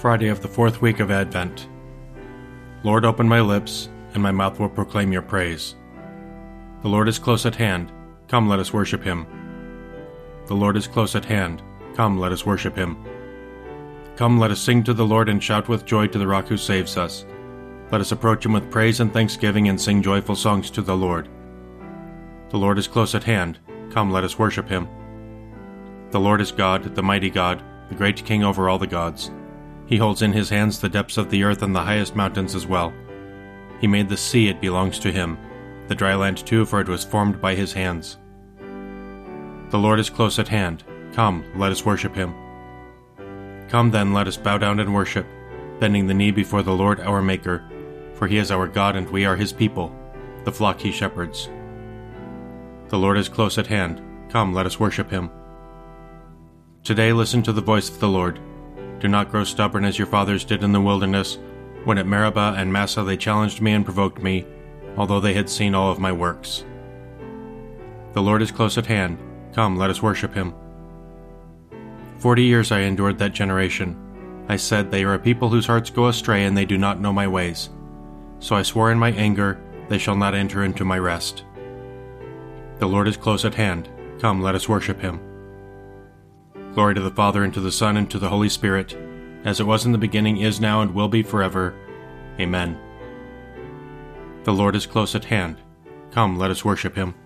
Friday of the fourth week of Advent. Lord, open my lips, and my mouth will proclaim your praise. The Lord is close at hand. Come, let us worship him. The Lord is close at hand. Come, let us worship him. Come, let us sing to the Lord and shout with joy to the rock who saves us. Let us approach him with praise and thanksgiving and sing joyful songs to the Lord. The Lord is close at hand. Come, let us worship him. The Lord is God, the mighty God, the great King over all the gods. He holds in his hands the depths of the earth and the highest mountains as well. He made the sea, it belongs to him, the dry land too, for it was formed by his hands. The Lord is close at hand. Come, let us worship him. Come then, let us bow down and worship, bending the knee before the Lord our Maker, for he is our God and we are his people, the flock he shepherds. The Lord is close at hand. Come, let us worship him. Today listen to the voice of the Lord. Do not grow stubborn as your fathers did in the wilderness, when at Meribah and Massah they challenged me and provoked me, although they had seen all of my works. The Lord is close at hand. Come, let us worship him. Forty years I endured that generation. I said, They are a people whose hearts go astray, and they do not know my ways. So I swore in my anger, They shall not enter into my rest. The Lord is close at hand. Come, let us worship him. Glory to the Father, and to the Son, and to the Holy Spirit, as it was in the beginning, is now, and will be forever. Amen. The Lord is close at hand. Come, let us worship him.